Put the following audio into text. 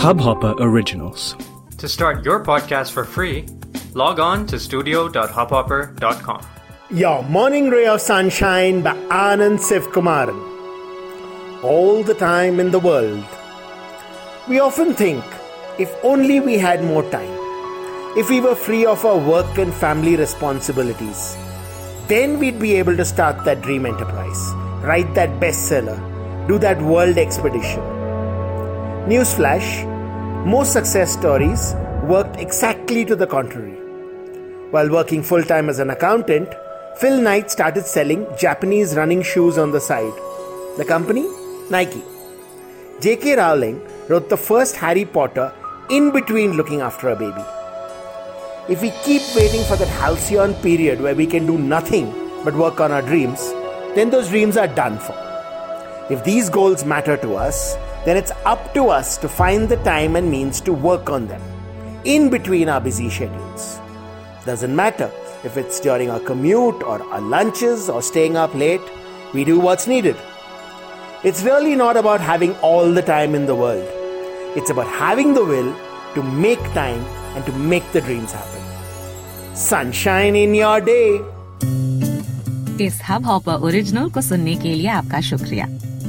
Hubhopper Originals. To start your podcast for free, log on to studio.hubhopper.com. Your Morning Ray of Sunshine by Anand Sivkumaran. All the time in the world. We often think if only we had more time, if we were free of our work and family responsibilities, then we'd be able to start that dream enterprise, write that bestseller, do that world expedition. Newsflash most success stories worked exactly to the contrary. While working full time as an accountant, Phil Knight started selling Japanese running shoes on the side. The company? Nike. J.K. Rowling wrote the first Harry Potter in between looking after a baby. If we keep waiting for that halcyon period where we can do nothing but work on our dreams, then those dreams are done for. If these goals matter to us, then it's up to us to find the time and means to work on them in between our busy schedules. Doesn't matter if it's during our commute or our lunches or staying up late, we do what's needed. It's really not about having all the time in the world. It's about having the will to make time and to make the dreams happen. Sunshine in your day. इस hub hopper original को सुनने के लिए आपका शुक्रिया